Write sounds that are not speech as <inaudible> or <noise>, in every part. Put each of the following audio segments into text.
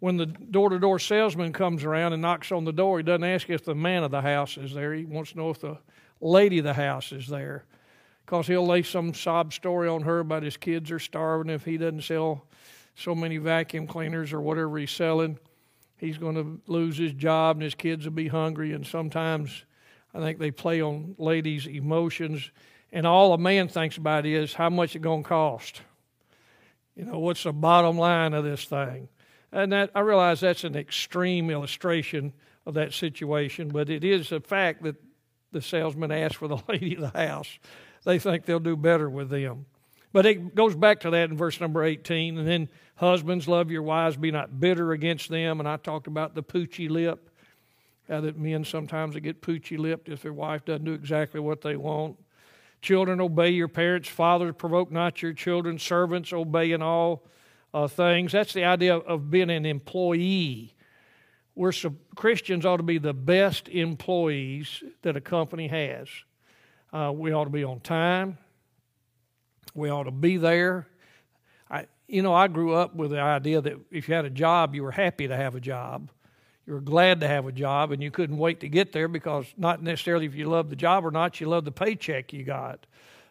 when the door to door salesman comes around and knocks on the door, he doesn't ask if the man of the house is there. He wants to know if the lady of the house is there. Because he'll lay some sob story on her about his kids are starving if he doesn't sell so many vacuum cleaners or whatever he's selling. He's going to lose his job and his kids will be hungry. And sometimes I think they play on ladies' emotions. And all a man thinks about is how much it's going to cost. You know, what's the bottom line of this thing? And that I realize that's an extreme illustration of that situation, but it is a fact that the salesman asked for the <laughs> lady of the house. They think they'll do better with them. But it goes back to that in verse number 18. And then, husbands, love your wives, be not bitter against them. And I talked about the poochy lip, how that men sometimes get poochy lipped if their wife doesn't do exactly what they want. Children, obey your parents. Fathers, provoke not your children. Servants, obey in all uh, things. That's the idea of being an employee. We're Christians ought to be the best employees that a company has. Uh, we ought to be on time. We ought to be there. I, you know, I grew up with the idea that if you had a job, you were happy to have a job. You were glad to have a job, and you couldn't wait to get there because not necessarily if you loved the job or not, you loved the paycheck you got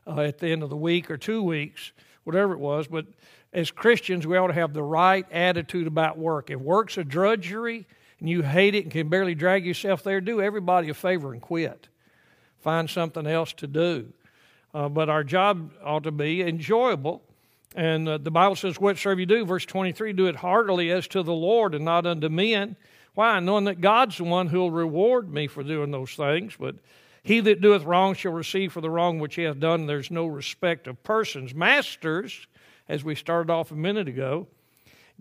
uh, at the end of the week or two weeks, whatever it was. But as Christians, we ought to have the right attitude about work. If work's a drudgery and you hate it and can barely drag yourself there, do everybody a favor and quit. Find something else to do. Uh, but our job ought to be enjoyable. And uh, the Bible says, Whatsoever you do, verse 23, do it heartily as to the Lord and not unto men why? Knowing that God's the one who will reward me for doing those things. But he that doeth wrong shall receive for the wrong which he hath done. There's no respect of persons. Masters, as we started off a minute ago,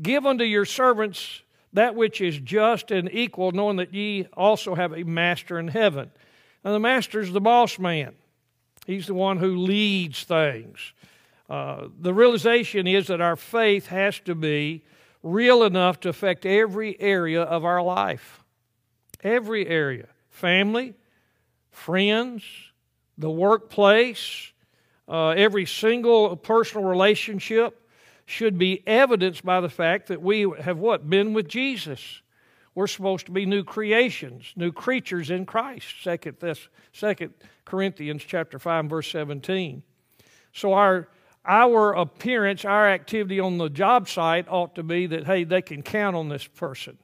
give unto your servants that which is just and equal, knowing that ye also have a master in heaven. And the master is the boss man, he's the one who leads things. Uh, the realization is that our faith has to be real enough to affect every area of our life. Every area family, friends, the workplace, uh, every single personal relationship should be evidenced by the fact that we have what? Been with Jesus. We're supposed to be new creations, new creatures in Christ. Second, Second Corinthians chapter 5, verse 17. So our our appearance, our activity on the job site ought to be that, hey, they can count on this person.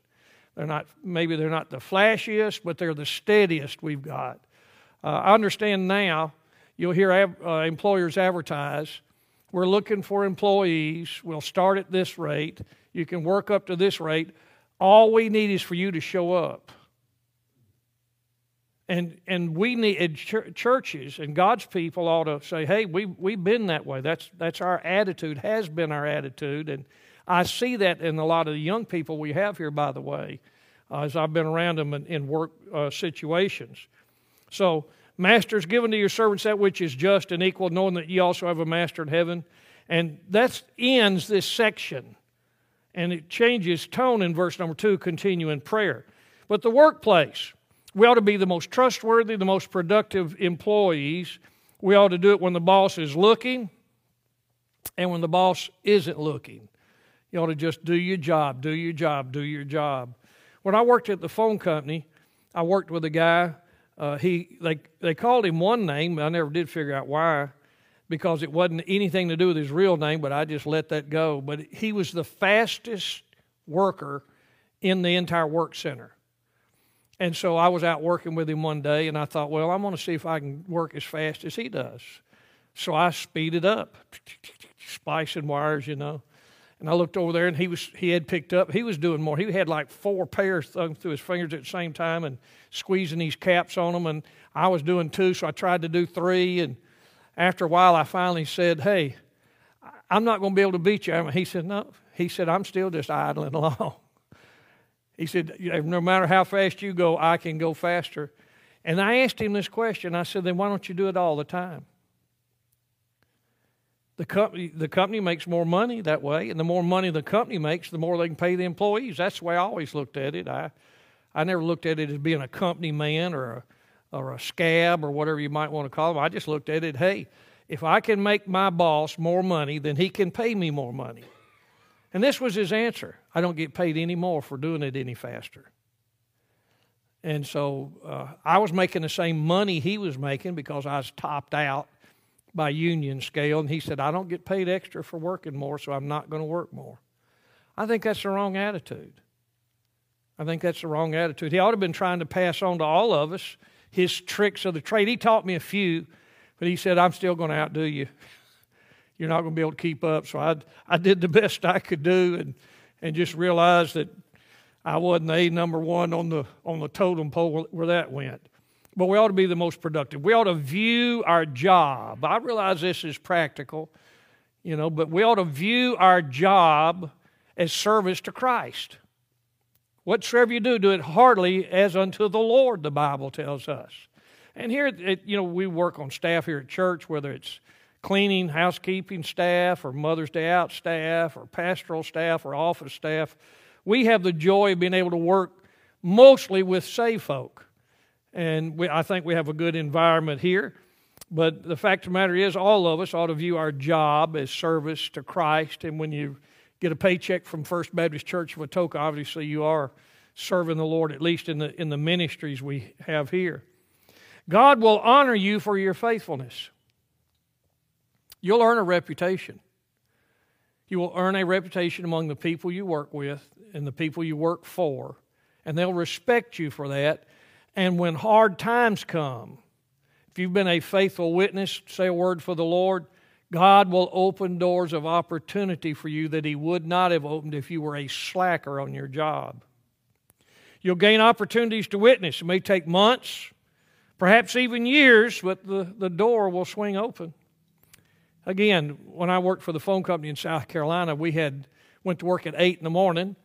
They're not, maybe they're not the flashiest, but they're the steadiest we've got. Uh, I understand now, you'll hear uh, employers advertise, we're looking for employees, we'll start at this rate, you can work up to this rate. All we need is for you to show up. And, and we need churches and God's people ought to say, hey, we, we've been that way. That's, that's our attitude, has been our attitude. And I see that in a lot of the young people we have here, by the way, uh, as I've been around them in, in work uh, situations. So, masters, given to your servants that which is just and equal, knowing that ye also have a master in heaven. And that ends this section. And it changes tone in verse number two, continue in prayer. But the workplace, we ought to be the most trustworthy, the most productive employees. We ought to do it when the boss is looking and when the boss isn't looking. You ought to just do your job, do your job, do your job. When I worked at the phone company, I worked with a guy. Uh, he they they called him one name, I never did figure out why, because it wasn't anything to do with his real name. But I just let that go. But he was the fastest worker in the entire work center. And so I was out working with him one day, and I thought, well, I'm going to see if I can work as fast as he does. So I speeded up, <tsk> splicing wires, you know. And I looked over there, and he was he had picked up. He was doing more. He had like four pairs through his fingers at the same time, and squeezing these caps on them. And I was doing two, so I tried to do three. And after a while, I finally said, "Hey, I'm not going to be able to beat you." He said, "No." He said, "I'm still just idling <laughs> along." He said, No matter how fast you go, I can go faster. And I asked him this question. I said, Then why don't you do it all the time? The company, the company makes more money that way, and the more money the company makes, the more they can pay the employees. That's the way I always looked at it. I, I never looked at it as being a company man or a, or a scab or whatever you might want to call them. I just looked at it, hey, if I can make my boss more money, then he can pay me more money. And this was his answer I don't get paid any more for doing it any faster. And so uh, I was making the same money he was making because I was topped out by union scale. And he said, I don't get paid extra for working more, so I'm not going to work more. I think that's the wrong attitude. I think that's the wrong attitude. He ought to have been trying to pass on to all of us his tricks of the trade. He taught me a few, but he said, I'm still going to outdo you. <laughs> You're not going to be able to keep up. So I, I did the <laughs> best I could do and, and just realized that I wasn't a number one on the, on the totem pole where that went. But we ought to be the most productive. We ought to view our job. I realize this is practical, you know, but we ought to view our job as service to Christ. Whatsoever you do, do it heartily as unto the Lord, the Bible tells us. And here, it, you know, we work on staff here at church, whether it's cleaning, housekeeping staff, or Mother's Day out staff, or pastoral staff, or office staff. We have the joy of being able to work mostly with saved folk. And we, I think we have a good environment here. But the fact of the matter is, all of us ought to view our job as service to Christ. And when you get a paycheck from First Baptist Church of Atoka, obviously you are serving the Lord, at least in the, in the ministries we have here. God will honor you for your faithfulness. You'll earn a reputation. You will earn a reputation among the people you work with and the people you work for, and they'll respect you for that. And when hard times come, if you've been a faithful witness, say a word for the Lord, God will open doors of opportunity for you that He would not have opened if you were a slacker on your job. You'll gain opportunities to witness. It may take months, perhaps even years, but the, the door will swing open. Again, when I worked for the phone company in South Carolina, we had went to work at 8 in the morning,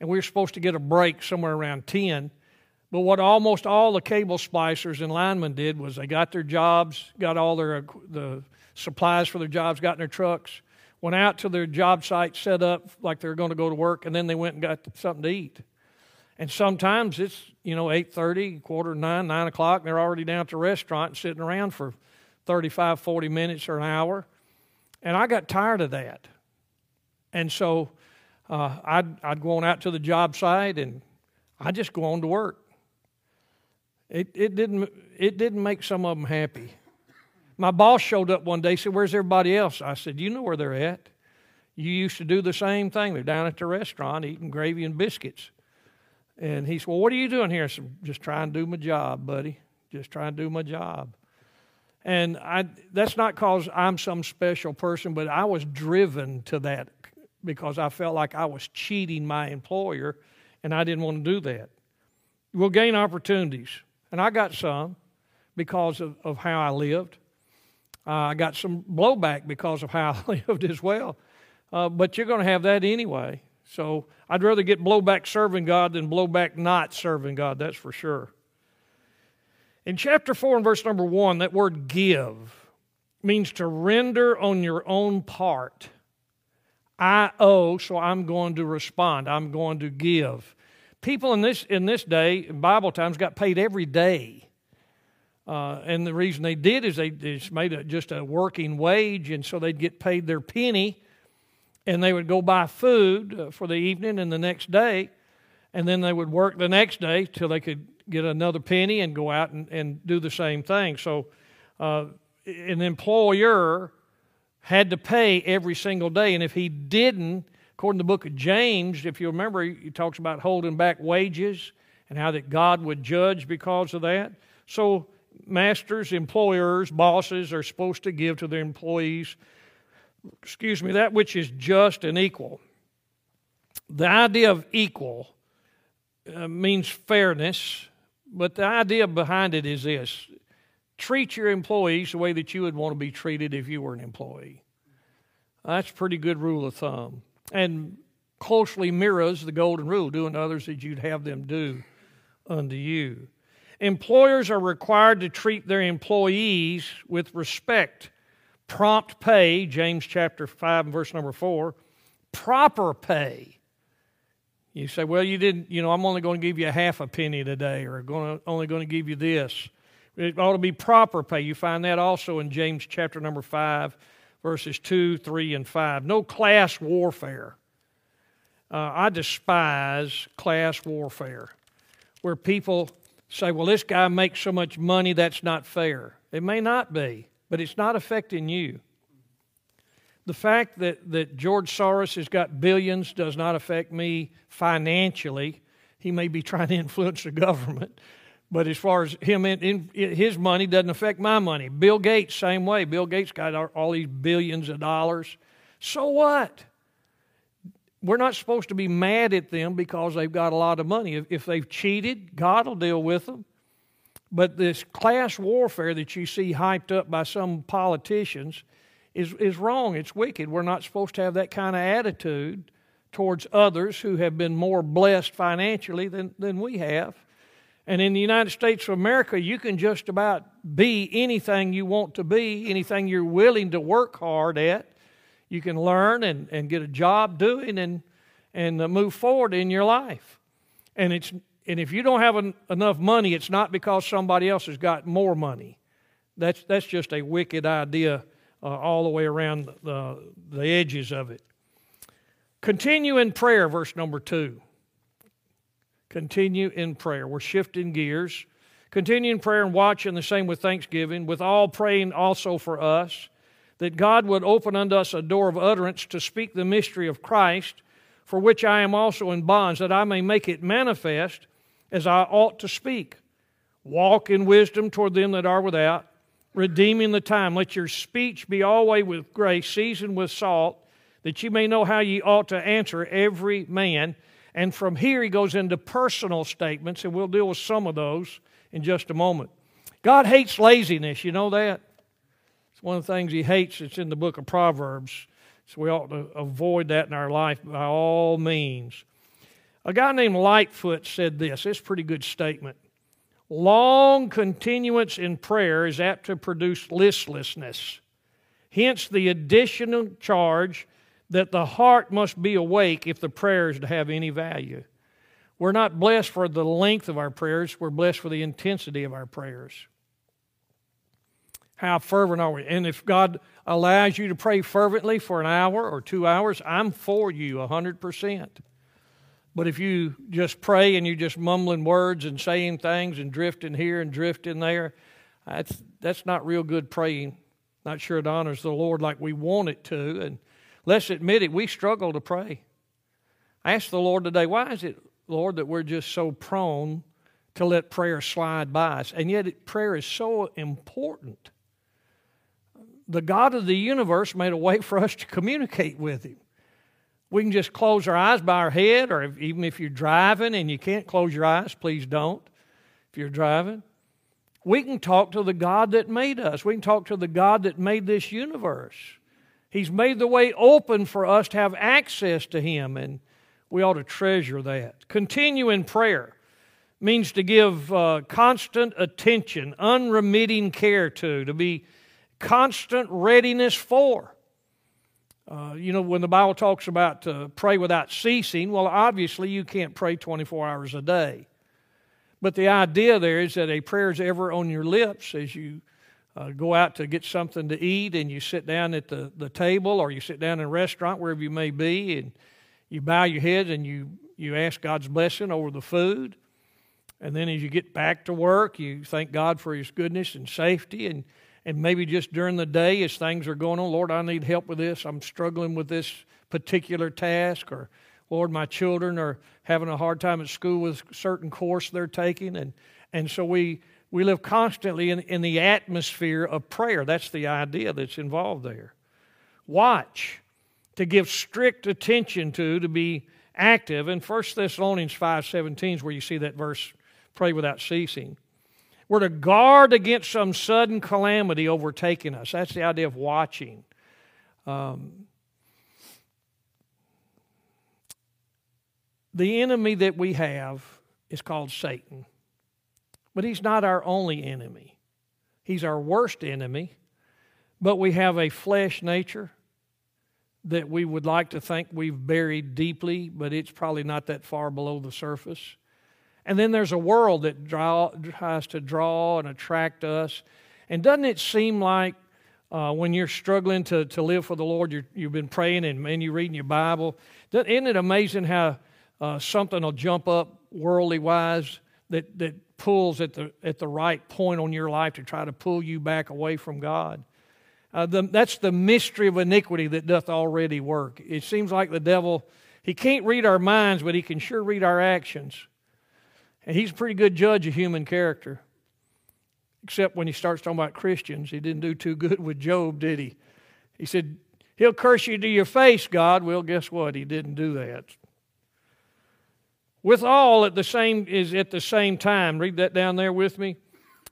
and we were supposed to get a break somewhere around 10. But what almost all the cable splicers and linemen did was they got their jobs, got all their the supplies for their jobs, got in their trucks, went out to their job site, set up like they were going to go to work, and then they went and got something to eat. And sometimes it's you know eight thirty, quarter to nine, nine o'clock, and they're already down at the restaurant and sitting around for 35, 40 minutes or an hour. And I got tired of that. And so uh, I'd, I'd go on out to the job site and I'd just go on to work. It, it, didn't, it didn't make some of them happy. My boss showed up one day, said, Where's everybody else? I said, You know where they're at. You used to do the same thing. They're down at the restaurant eating gravy and biscuits. And he said, Well, what are you doing here? I said, Just trying to do my job, buddy. Just trying to do my job. And I, that's not because I'm some special person, but I was driven to that because I felt like I was cheating my employer, and I didn't want to do that. We'll gain opportunities, and I got some because of, of how I lived. Uh, I got some blowback because of how <laughs> I lived as well. Uh, but you're going to have that anyway. So I'd rather get blowback serving God than blowback not serving God, that's for sure. In chapter 4 and verse number 1, that word give means to render on your own part. I owe, so I'm going to respond. I'm going to give. People in this, in this day, in Bible times, got paid every day. Uh, and the reason they did is they just made a, just a working wage, and so they'd get paid their penny, and they would go buy food uh, for the evening and the next day, and then they would work the next day till they could get another penny and go out and, and do the same thing. So uh, an employer had to pay every single day. And if he didn't, according to the book of James, if you remember, he talks about holding back wages and how that God would judge because of that. So masters, employers, bosses are supposed to give to their employees, excuse me, that which is just and equal. The idea of equal uh, means fairness, but the idea behind it is this treat your employees the way that you would want to be treated if you were an employee. That's a pretty good rule of thumb. And closely mirrors the golden rule doing others as you'd have them do unto you. Employers are required to treat their employees with respect, prompt pay, James chapter 5 and verse number 4, proper pay. You say, well, you didn't, you know, I'm only going to give you a half a penny today or going to, only going to give you this. It ought to be proper pay. You find that also in James chapter number 5, verses 2, 3, and 5. No class warfare. uh, I despise class warfare, where people say, well, this guy makes so much money, that's not fair. It may not be, but it's not affecting you. The fact that, that George Soros has got billions does not affect me financially. He may be trying to <laughs> influence the government, but as far as him in, in, his money doesn't affect my money. Bill Gates, same way. Bill Gates got all these billions of dollars. So what? We're not supposed to be mad at them because they've got a lot of money. If, if they've cheated, God will deal with them. But this class warfare that you see hyped up by some politicians is, is wrong. It's wicked. We're not supposed to have that kind of attitude towards others who have been more blessed financially than, than we have. And in the United States of America, you can just about be anything you want to be, anything you're willing to work hard at. You can learn and, and get a job doing and, and uh, move forward in your life. And, it's, and if you don't have an, enough money, it's not because somebody else has got more money. That's, that's just a wicked idea uh, all the way around the, the edges of it. Continue in prayer, verse number two. Continue in prayer. We're shifting gears. Continue in prayer and watching the same with thanksgiving, with all praying also for us, that God would open unto us a door of utterance to speak the mystery of Christ, for which I am also in bonds, that I may make it manifest as I ought to speak. Walk in wisdom toward them that are without, redeeming the time. Let your speech be always with grace, seasoned with salt, that you may know how ye ought to answer every man and from here, he goes into personal statements, and we'll deal with some of those in just a moment. God hates laziness. You know that? It's one of the things he hates. It's in the book of Proverbs. So we ought to avoid that in our life by all means. A guy named Lightfoot said this. It's a pretty good statement. Long continuance in prayer is apt to produce listlessness. Hence, the additional charge that the heart must be awake if the prayer is to have any value. We're not blessed for the length of our prayers, we're blessed for the intensity of our prayers. How fervent are we? And if God allows you to pray fervently for an hour or two hours, I'm for you 100%. But if you just pray and you're just mumbling words and saying things and drifting here and drifting there, that's, that's not real good praying. Not sure it honors the Lord like we want it to. And Let's admit it, we struggle to pray. I asked the Lord today, why is it, Lord, that we're just so prone to let prayer slide by us? And yet, prayer is so important. The God of the universe made a way for us to communicate with Him. We can just close our eyes by our head, or if, even if you're driving and you can't close your eyes, please don't. If you're driving, we can talk to the God that made us. We can talk to the God that made this universe. He's made the way open for us to have access to Him, and we ought to treasure that. Continue in prayer means to give uh, constant attention, unremitting care to, to be constant readiness for. Uh, you know, when the Bible talks about to pray without ceasing, well, obviously you can't pray 24 hours a day. But the idea there is that a prayer is ever on your lips as you uh, go out to get something to eat and you sit down at the, the table or you sit down in a restaurant, wherever you may be, and you bow your head and you, you ask God's blessing over the food. And then as you get back to work, you thank God for His goodness and safety. And, and maybe just during the day, as things are going on, Lord, I need help with this. I'm struggling with this particular task. Or, Lord, my children are having a hard time at school with a certain course they're taking. And, and so we we live constantly in, in the atmosphere of prayer. That's the idea that's involved there. Watch, to give strict attention to, to be active. And 1 Thessalonians 5.17 is where you see that verse, pray without ceasing. We're to guard against some sudden calamity overtaking us. That's the idea of watching. Um, the enemy that we have is called Satan. But he's not our only enemy. He's our worst enemy. But we have a flesh nature that we would like to think we've buried deeply, but it's probably not that far below the surface. And then there's a world that draw, tries to draw and attract us. And doesn't it seem like uh, when you're struggling to, to live for the Lord, you have been praying and, and you're reading your Bible, Isn't it amazing how uh, something will jump up worldly wise that, that pulls at the, at the right point on your life to try to pull you back away from God? Uh, the, that's the mystery of iniquity that doth already work. It seems like the devil, he can't read our minds, but he can sure read our actions. And he's a pretty good judge of human character. Except when he starts talking about Christians. He didn't do too good with Job, did he? He said, He'll curse you to your face, God. Well, guess what? He didn't do that. With all at the same is at the same time. Read that down there with me.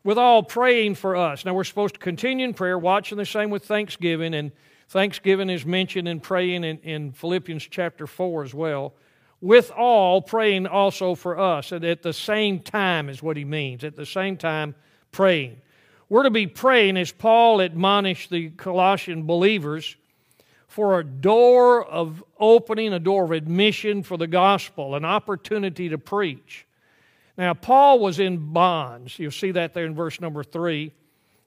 With all praying for us. Now we're supposed to continue in prayer, watching the same with thanksgiving, and thanksgiving is mentioned in praying in, in Philippians chapter 4 as well. With all praying also for us. And at the same time is what he means. At the same time, praying. We're to be praying as Paul admonished the Colossian believers for a door of opening, a door of admission for the gospel, an opportunity to preach. Now, Paul was in bonds. You'll see that there in verse number three.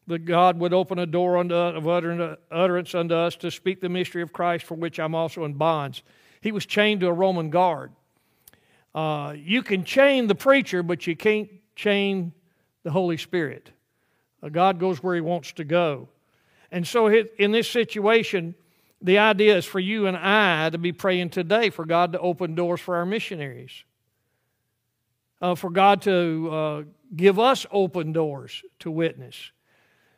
That God would open a door unto, of utterance unto us to speak the mystery of Christ, for which I'm also in bonds. He was chained to a Roman guard. Uh, you can chain the preacher, but you can't chain the Holy Spirit. Uh, God goes where He wants to go. And so, in this situation, the idea is for you and I to be praying today for God to open doors for our missionaries, uh, for God to uh, give us open doors to witness.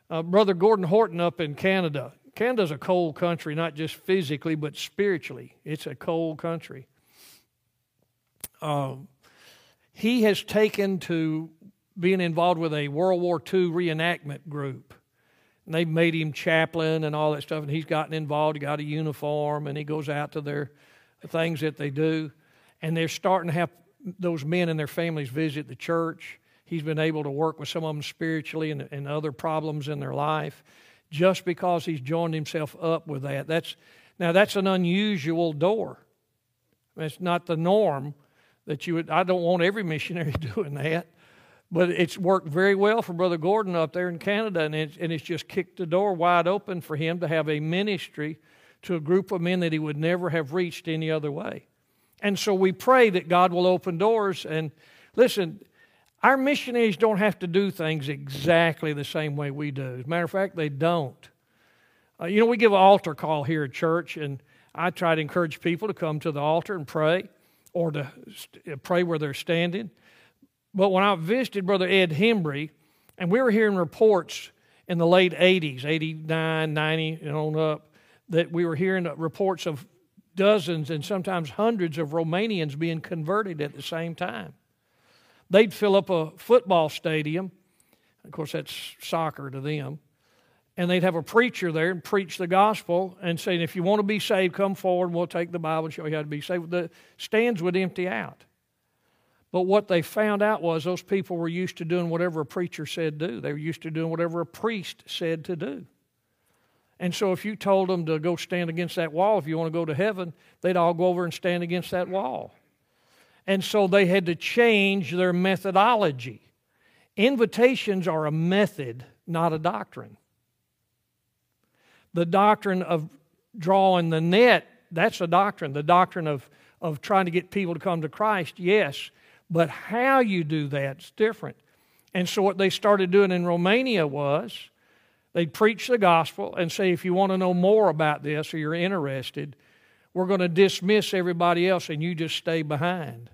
Uh, Brother Gordon Horton up in Canada. Canada's a cold country, not just physically, but spiritually. It's a cold country. Um, he has taken to being involved with a World War II reenactment group. And they've made him chaplain and all that stuff, and he's gotten involved. He got a uniform, and he goes out to their things that they do. And they're starting to have those men and their families visit the church. He's been able to work with some of them spiritually and, and other problems in their life just because he's joined himself up with that. That's, now, that's an unusual door. It's not the norm that you would, I don't want every missionary <laughs> doing that. But it's worked very well for Brother Gordon up there in Canada, and it's, and it's just kicked the door wide open for him to have a ministry to a group of men that he would never have reached any other way. And so we pray that God will open doors. And listen, our missionaries don't have to do things exactly the same way we do. As a matter of fact, they don't. Uh, you know, we give an altar call here at church, and I try to encourage people to come to the altar and pray or to st- pray where they're standing. But when I visited Brother Ed Hembry, and we were hearing reports in the late 80s, 89, 90, and on up, that we were hearing reports of dozens and sometimes hundreds of Romanians being converted at the same time. They'd fill up a football stadium. Of course, that's soccer to them. And they'd have a preacher there and preach the gospel and say, if you want to be saved, come forward and we'll take the Bible and show you how to be saved. The stands would empty out. But what they found out was those people were used to doing whatever a preacher said do. They were used to doing whatever a priest said to do. And so if you told them to go stand against that wall, if you want to go to heaven, they'd all go over and stand against that wall. And so they had to change their methodology. Invitations are a method, not a doctrine. The doctrine of drawing the net, that's a doctrine. The doctrine of, of trying to get people to come to Christ, yes. But how you do that's different. And so what they started doing in Romania was they'd preach the gospel and say, if you want to know more about this or you're interested, we're going to dismiss everybody else and you just stay behind.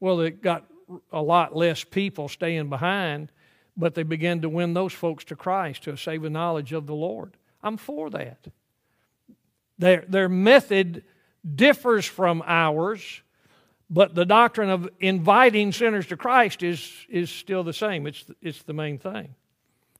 Well, they got a lot less people staying behind, but they began to win those folks to Christ to a saving knowledge of the Lord. I'm for that. Their, their method differs from ours, but the doctrine of inviting sinners to Christ is, is still the same. It's, it's the main thing.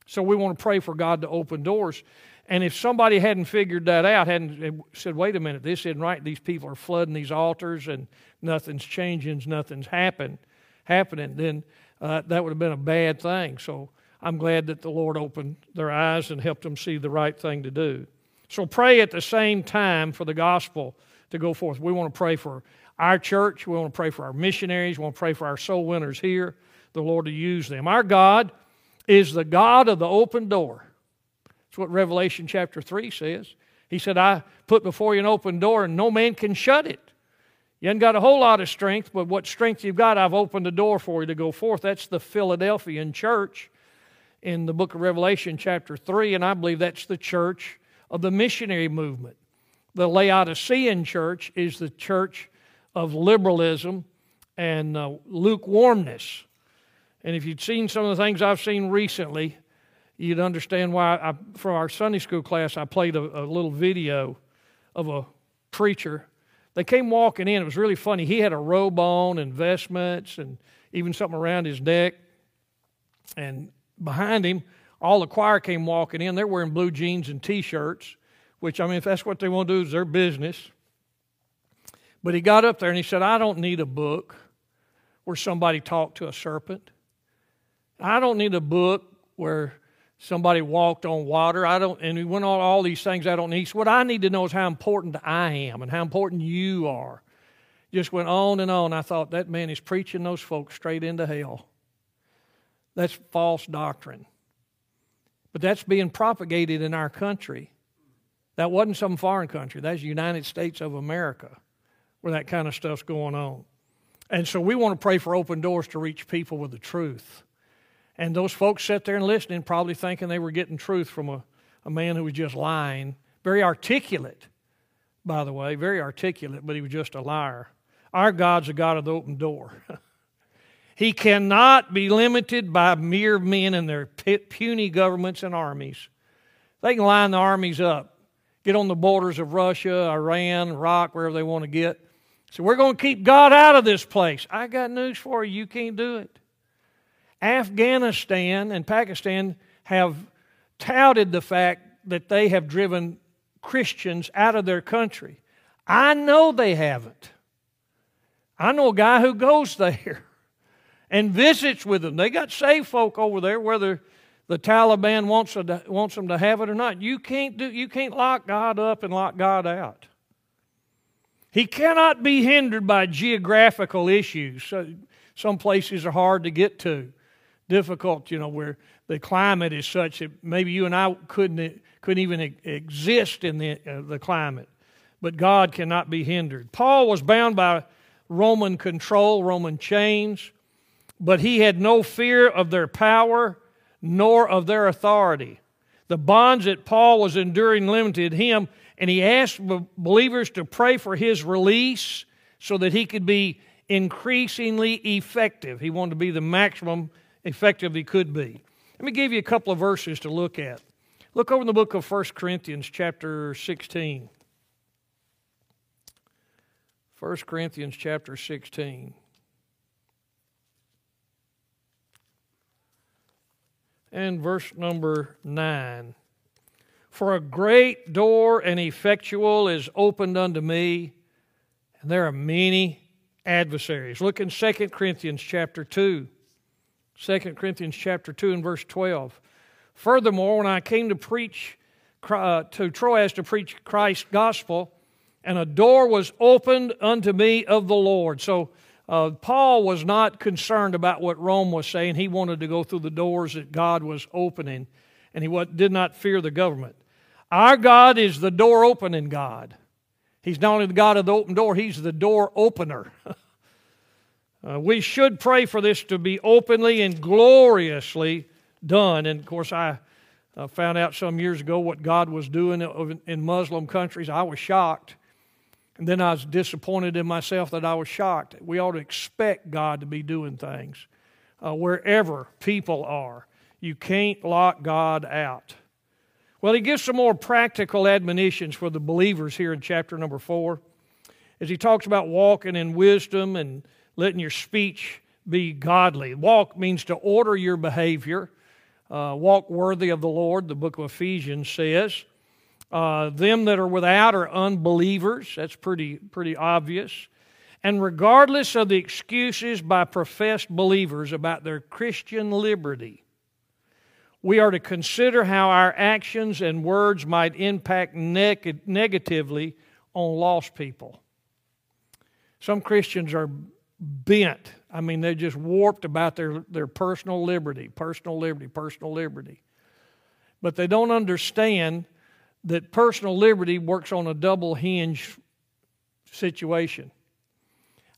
So we want to pray for God to open doors. And if somebody hadn't figured that out, hadn't said, wait a minute, this isn't right, these people are flooding these altars and nothing's changing, nothing's happen, happening, then uh, that would have been a bad thing. So I'm glad that the Lord opened their eyes and helped them see the right thing to do. So pray at the same time for the gospel to go forth. We want to pray for our church. We want to pray for our missionaries. We want to pray for our soul winners here, the Lord to use them. Our God is the God of the open door. That's what Revelation chapter 3 says. He said, I put before you an open door, and no man can shut it. You haven't got a whole lot of strength, but what strength you've got, I've opened the door for you to go forth. That's the Philadelphian church in the book of Revelation, chapter 3, and I believe that's the church of the missionary movement. The Laodicean church is the church of liberalism and uh, lukewarmness. And if you'd seen some of the things I've seen recently, you'd understand why. I, for our Sunday school class, I played a, a little video of a preacher. They came walking in. It was really funny. He had a robe on, and vestments and even something around his neck. And behind him, all the choir came walking in. They're wearing blue jeans and t shirts, which, I mean, if that's what they want to do, is their business. But he got up there and he said, I don't need a book where somebody talked to a serpent. I don't need a book where somebody walked on water. I don't, and he went on all these things I don't need. So what I need to know is how important I am and how important you are. Just went on and on. I thought that man is preaching those folks straight into hell. That's false doctrine. But that's being propagated in our country. That wasn't some foreign country. That's the United States of America where that kind of stuff's going on. And so we want to pray for open doors to reach people with the truth. And those folks sat there and listening, probably thinking they were getting truth from a, a man who was just lying. Very articulate, by the way, very articulate, but he was just a liar. Our God's a God of the open door. <laughs> he cannot be limited by mere men and their puny governments and armies. They can line the armies up, get on the borders of Russia, Iran, Iraq, wherever they want to get. So we're going to keep God out of this place. I got news for you. You can't do it. Afghanistan and Pakistan have touted the fact that they have driven Christians out of their country. I know they haven't. I know a guy who goes there <laughs> and visits with them. They got saved folk over there, whether the Taliban wants, wants them to have it or not. You can't, do, you can't lock God up and lock God out. He cannot be hindered by geographical issues. So, some places are hard to get to, difficult, you know, where the climate is such that maybe you and I couldn't, couldn't even exist in the, uh, the climate. But God cannot be hindered. Paul was bound by Roman control, Roman chains, but he had no fear of their power nor of their authority. The bonds that Paul was enduring limited him and he asked believers to pray for his release so that he could be increasingly effective. He wanted to be the maximum effective he could be. Let me give you a couple of verses to look at. Look over in the book of 1 Corinthians, chapter 16. 1 Corinthians, chapter 16. And verse number 9. For a great door and effectual is opened unto me, and there are many adversaries. Look in 2 Corinthians chapter 2. 2 Corinthians chapter 2 and verse 12. Furthermore, when I came to preach uh, to Troas to preach Christ's gospel, and a door was opened unto me of the Lord. So uh, Paul was not concerned about what Rome was saying. He wanted to go through the doors that God was opening, and he did not fear the government. Our God is the door opening God. He's not only the God of the open door, He's the door opener. <laughs> uh, we should pray for this to be openly and gloriously done. And of course, I uh, found out some years ago what God was doing in Muslim countries. I was shocked. And then I was disappointed in myself that I was shocked. We ought to expect God to be doing things uh, wherever people are. You can't lock God out. Well, he gives some more practical admonitions for the believers here in chapter number four as he talks about walking in wisdom and letting your speech be godly. Walk means to order your behavior, uh, walk worthy of the Lord, the book of Ephesians says. Uh, them that are without are unbelievers. That's pretty, pretty obvious. And regardless of the excuses by professed believers about their Christian liberty, we are to consider how our actions and words might impact neg- negatively on lost people. Some Christians are bent. I mean, they're just warped about their, their personal liberty, personal liberty, personal liberty. But they don't understand that personal liberty works on a double hinge situation.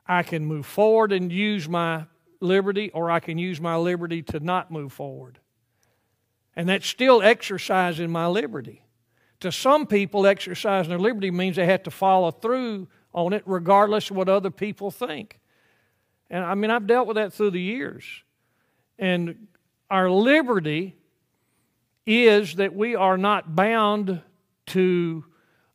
I can move forward and use my liberty, or I can use my liberty to not move forward. And that's still exercising my liberty. To some people, exercising their liberty means they have to follow through on it regardless of what other people think. And I mean, I've dealt with that through the years. And our liberty is that we are not bound to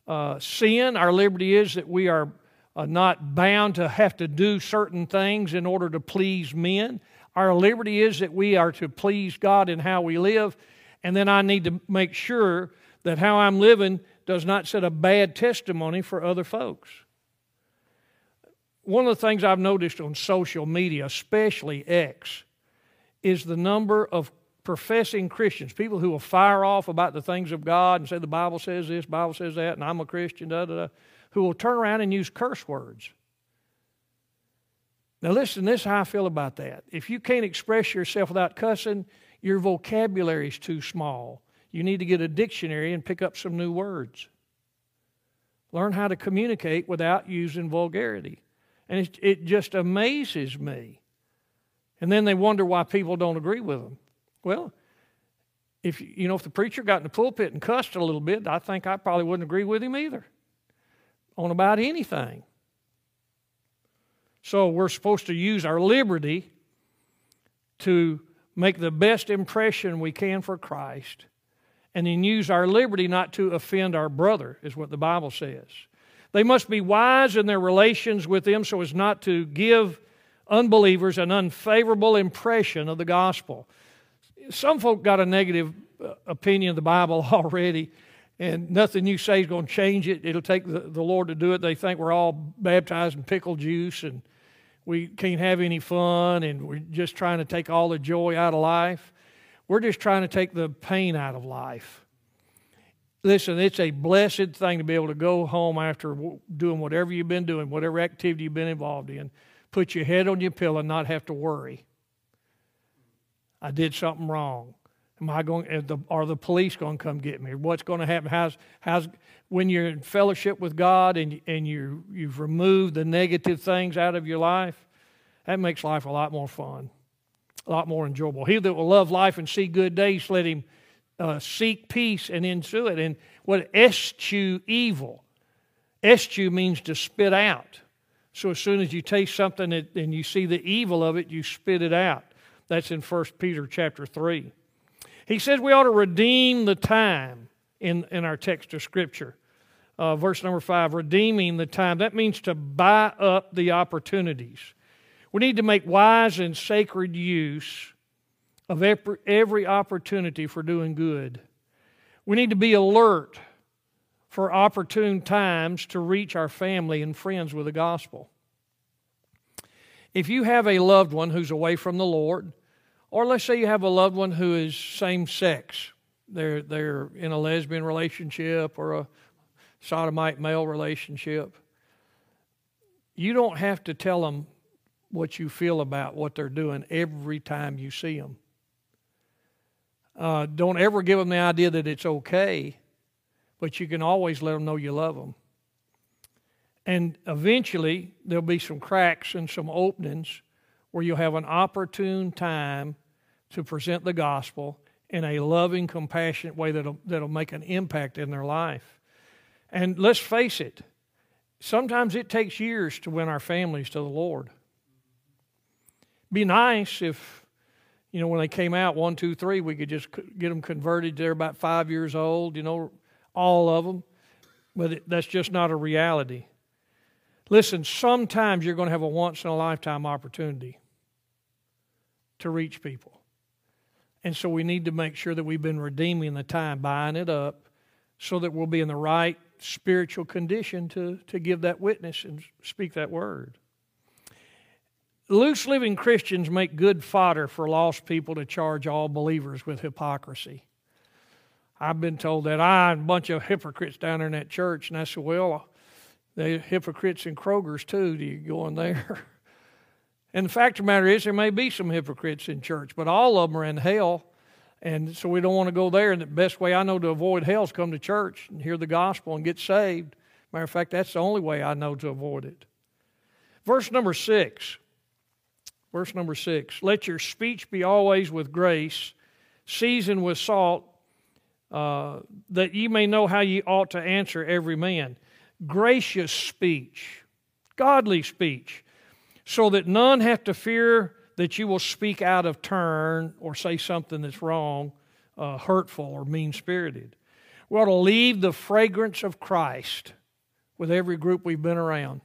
uh, sin. Our liberty is that we are uh, not bound to have to do certain things in order to please men. Our liberty is that we are to please God in how we live. And then I need to make sure that how I'm living does not set a bad testimony for other folks. One of the things I've noticed on social media, especially X, is the number of professing Christians, people who will fire off about the things of God and say the Bible says this, Bible says that, and I'm a Christian, da da da, who will turn around and use curse words. Now, listen, this is how I feel about that. If you can't express yourself without cussing, your vocabulary is too small. You need to get a dictionary and pick up some new words. Learn how to communicate without using vulgarity. And it, it just amazes me. And then they wonder why people don't agree with them. Well, if you know if the preacher got in the pulpit and cussed a little bit, I think I probably wouldn't agree with him either on about anything. So we're supposed to use our liberty to make the best impression we can for Christ and then use our liberty not to offend our brother, is what the Bible says. They must be wise in their relations with them so as not to give unbelievers an unfavorable impression of the gospel some folk got a negative uh, opinion of the Bible <laughs> already, and nothing you say is going to change it. It'll take the, the Lord to do it. They think we're all baptized in pickle juice and we can't have any fun and we're just trying to take all the joy out of life. We're just trying to take the pain out of life. Listen, it's a blessed thing to be able to go home after doing whatever you've been doing, whatever activity you've been involved in, put your head on your pillow and not have to worry. I did something wrong. Am I going? The, are the police going to come get me? What's going to happen? How's how's when you're in fellowship with God and and you you've removed the negative things out of your life? That makes life a lot more fun, a lot more enjoyable. He that will love life and see good days, let him uh, seek peace and ensue it. And what eschew evil? Eschew means to spit out. So as soon as you taste something and you see the evil of it, you spit it out. That's in 1 Peter chapter 3. He says we ought to redeem the time in, in our text of Scripture. Uh, verse number 5, redeeming the time. That means to buy up the opportunities. We need to make wise and sacred use of every opportunity for doing good. We need to be alert for opportune times to reach our family and friends with the gospel. If you have a loved one who's away from the Lord, or let's say you have a loved one who is same sex, they're, they're in a lesbian relationship or a sodomite male relationship, you don't have to tell them what you feel about what they're doing every time you see them. Uh, don't ever give them the idea that it's okay, but you can always let them know you love them. And eventually, there'll be some cracks and some openings where you'll have an opportune time to present the gospel in a loving, compassionate way that'll, that'll make an impact in their life. And let's face it, sometimes it takes years to win our families to the Lord. Be nice if, you know, when they came out, one, two, three, we could just get them converted. They're about five years old, you know, all of them. But it, that's just not a reality. Listen, sometimes you're going to have a once in a lifetime opportunity to reach people. And so we need to make sure that we've been redeeming the time, buying it up, so that we'll be in the right spiritual condition to, to give that witness and speak that word. Loose living Christians make good fodder for lost people to charge all believers with hypocrisy. I've been told that I and a bunch of hypocrites down there in that church, and I said, Well, the hypocrites in Kroger's too. Do you go in there? <laughs> And the fact of the matter is, there may be some hypocrites in church, but all of them are in hell. And so we don't want to go there. And the best way I know to avoid hell is come to church and hear the gospel and get saved. Matter of fact, that's the only way I know to avoid it. Verse number six. Verse number six. Let your speech be always with grace, seasoned with salt, uh, that ye may know how ye ought to answer every man. Gracious speech, godly speech, so that none have to fear that you will speak out of turn or say something that's wrong, uh, hurtful, or mean spirited. We ought to leave the fragrance of Christ with every group we've been around.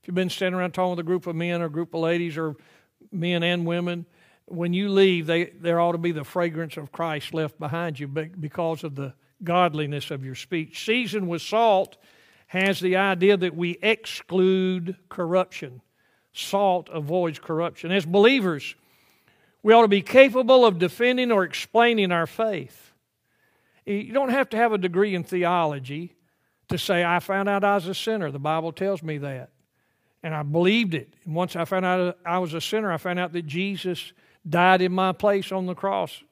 If you've been standing around talking with a group of men or a group of ladies or men and women, when you leave, they, there ought to be the fragrance of Christ left behind you because of the godliness of your speech. Seasoned with salt has the idea that we exclude corruption. Salt avoids corruption. As believers, we ought to be capable of defending or explaining our faith. You don't have to have a degree in theology to say, I found out I was a sinner. The Bible tells me that. And I believed it. And once I found out I was a sinner, I found out that Jesus died in my place on the cross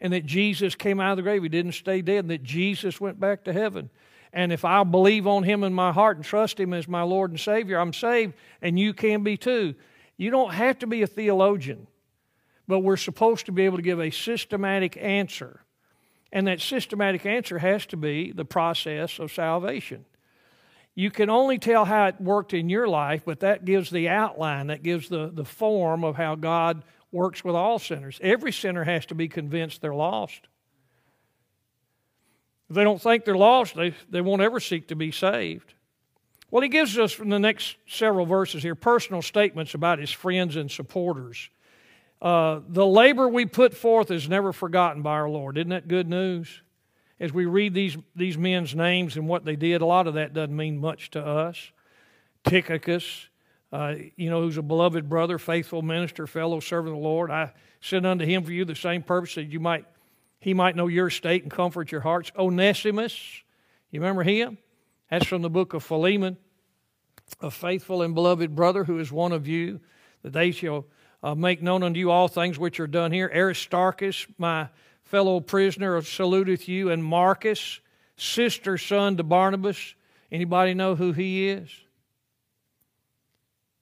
and that Jesus came out of the grave. He didn't stay dead, and that Jesus went back to heaven. And if I believe on Him in my heart and trust Him as my Lord and Savior, I'm saved, and you can be too. You don't have to be a theologian, but we're supposed to be able to give a systematic answer. And that systematic answer has to be the process of salvation. You can only tell how it worked in your life, but that gives the outline, that gives the, the form of how God works with all sinners. Every sinner has to be convinced they're lost. If they don't think they're lost, they, they won't ever seek to be saved. Well, he gives us from the next several verses here personal statements about his friends and supporters. Uh, the labor we put forth is never forgotten by our Lord. Isn't that good news? As we read these, these men's names and what they did, a lot of that doesn't mean much to us. Tychicus, uh, you know, who's a beloved brother, faithful minister, fellow servant of the Lord. I sent unto him for you the same purpose that you might, he might know your state and comfort your hearts. Onesimus, you remember him? That's from the book of Philemon, a faithful and beloved brother who is one of you, that they shall uh, make known unto you all things which are done here. Aristarchus, my fellow prisoner, saluteth you, and Marcus, sister son to Barnabas. Anybody know who he is?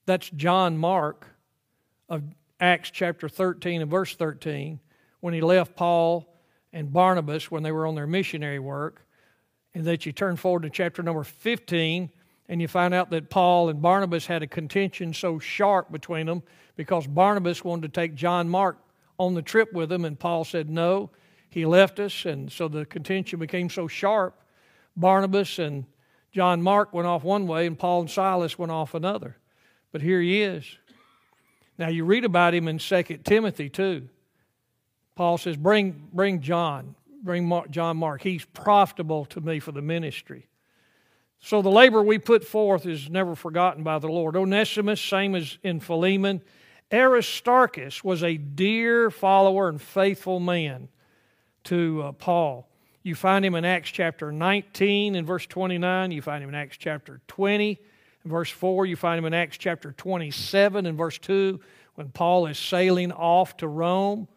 That's John Mark of Acts chapter 13 and verse 13 when he left Paul and Barnabas when they were on their missionary work. And that you turn forward to chapter number 15 and you find out that Paul and Barnabas had a contention so sharp between them because Barnabas wanted to take John Mark on the trip with him, and Paul said no. He left us, and so the contention became so sharp. Barnabas and John Mark went off one way, and Paul and Silas went off another. But here he is. Now you read about him in 2 Timothy too. Paul says, Bring, bring John, bring Mark, John Mark. He's profitable to me for the ministry. So the labor we put forth is never forgotten by the Lord. Onesimus, same as in Philemon. Aristarchus was a dear follower and faithful man to uh, Paul. You find him in Acts chapter 19 and verse 29. You find him in Acts chapter 20 in verse 4, you find him in Acts chapter 27 and verse 2 when Paul is sailing off to Rome.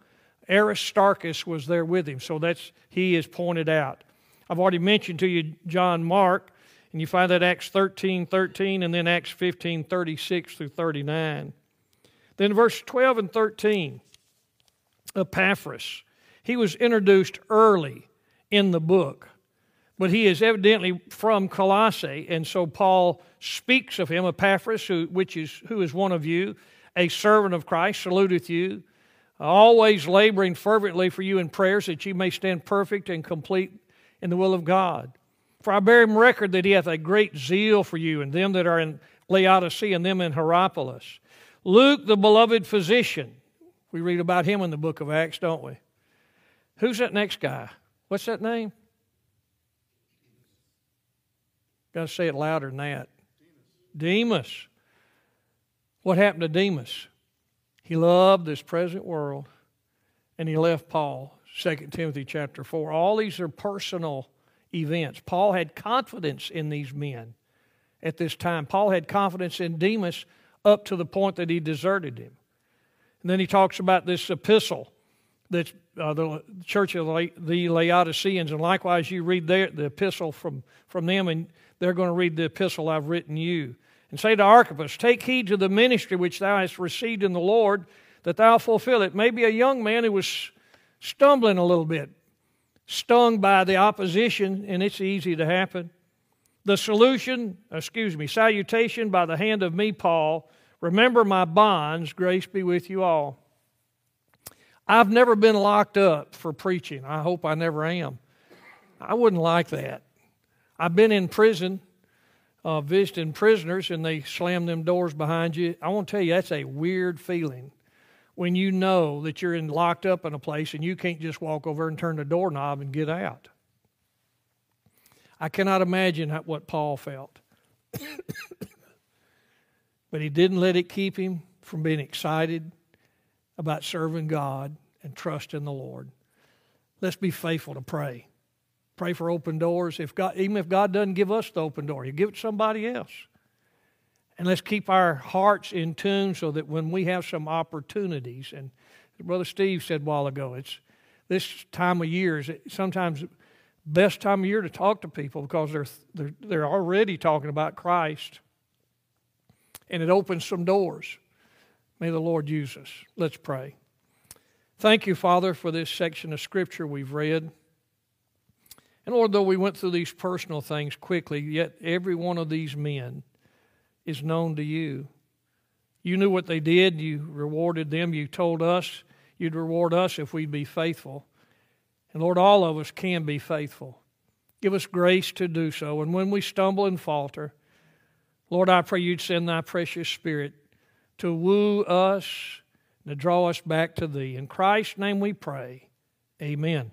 Aristarchus was there with him, so that's he is pointed out. I've already mentioned to you John Mark, and you find that Acts 13 13 and then Acts 15 36 through 39. Then verse 12 and 13, Epaphras. He was introduced early in the book, but he is evidently from Colossae, and so Paul speaks of him, Epaphras, who, which is, who is one of you, a servant of Christ, saluteth you, always laboring fervently for you in prayers that you may stand perfect and complete in the will of God. For I bear him record that he hath a great zeal for you and them that are in Laodicea and them in Hierapolis. Luke, the beloved physician, we read about him in the book of Acts, don't we? Who's that next guy? What's that name? Got to say it louder than that. Demas. What happened to Demas? He loved this present world and he left Paul. 2 Timothy chapter 4. All these are personal events. Paul had confidence in these men at this time. Paul had confidence in Demas up to the point that he deserted him. And then he talks about this epistle that uh, the church of the Laodiceans, and likewise you read their, the epistle from, from them, and they're going to read the epistle I've written you. And say to Archippus, Take heed to the ministry which thou hast received in the Lord, that thou fulfill it. Maybe a young man who was stumbling a little bit, stung by the opposition, and it's easy to happen. The solution, excuse me, salutation by the hand of me, Paul. Remember my bonds, grace be with you all. I've never been locked up for preaching. I hope I never am. I wouldn't like that. I've been in prison uh, visiting prisoners and they slam them doors behind you. I want to tell you, that's a weird feeling when you know that you're in, locked up in a place and you can't just walk over and turn the doorknob and get out. I cannot imagine what Paul felt. <coughs> but he didn't let it keep him from being excited about serving God and trusting the Lord. Let's be faithful to pray. Pray for open doors. If God, even if God doesn't give us the open door, He'll give it to somebody else. And let's keep our hearts in tune so that when we have some opportunities, and Brother Steve said a while ago, it's this time of year is sometimes best time of year to talk to people because they're, they're, they're already talking about Christ. And it opens some doors. May the Lord use us. Let's pray. Thank you, Father, for this section of Scripture we've read. And Lord, though we went through these personal things quickly, yet every one of these men is known to you. You knew what they did, you rewarded them, you told us you'd reward us if we'd be faithful. And Lord, all of us can be faithful. Give us grace to do so. And when we stumble and falter, Lord, I pray you'd send thy precious Spirit to woo us and to draw us back to thee. In Christ's name we pray. Amen.